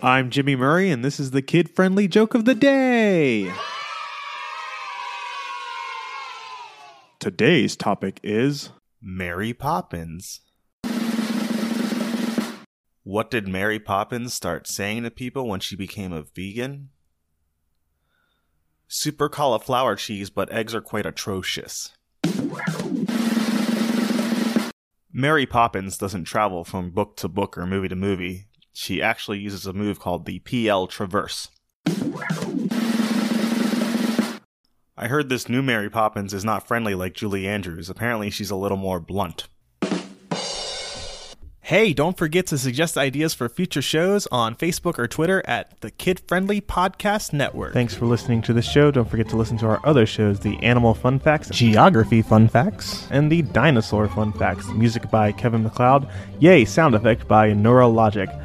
I'm Jimmy Murray, and this is the kid friendly joke of the day. Today's topic is Mary Poppins. What did Mary Poppins start saying to people when she became a vegan? Super cauliflower cheese, but eggs are quite atrocious. Mary Poppins doesn't travel from book to book or movie to movie. She actually uses a move called the PL Traverse. I heard this new Mary Poppins is not friendly like Julie Andrews. Apparently, she's a little more blunt. Hey, don't forget to suggest ideas for future shows on Facebook or Twitter at the Kid Friendly Podcast Network. Thanks for listening to the show. Don't forget to listen to our other shows the Animal Fun Facts, Geography Fun Facts, and the Dinosaur Fun Facts. Music by Kevin MacLeod. Yay, sound effect by Neurologic.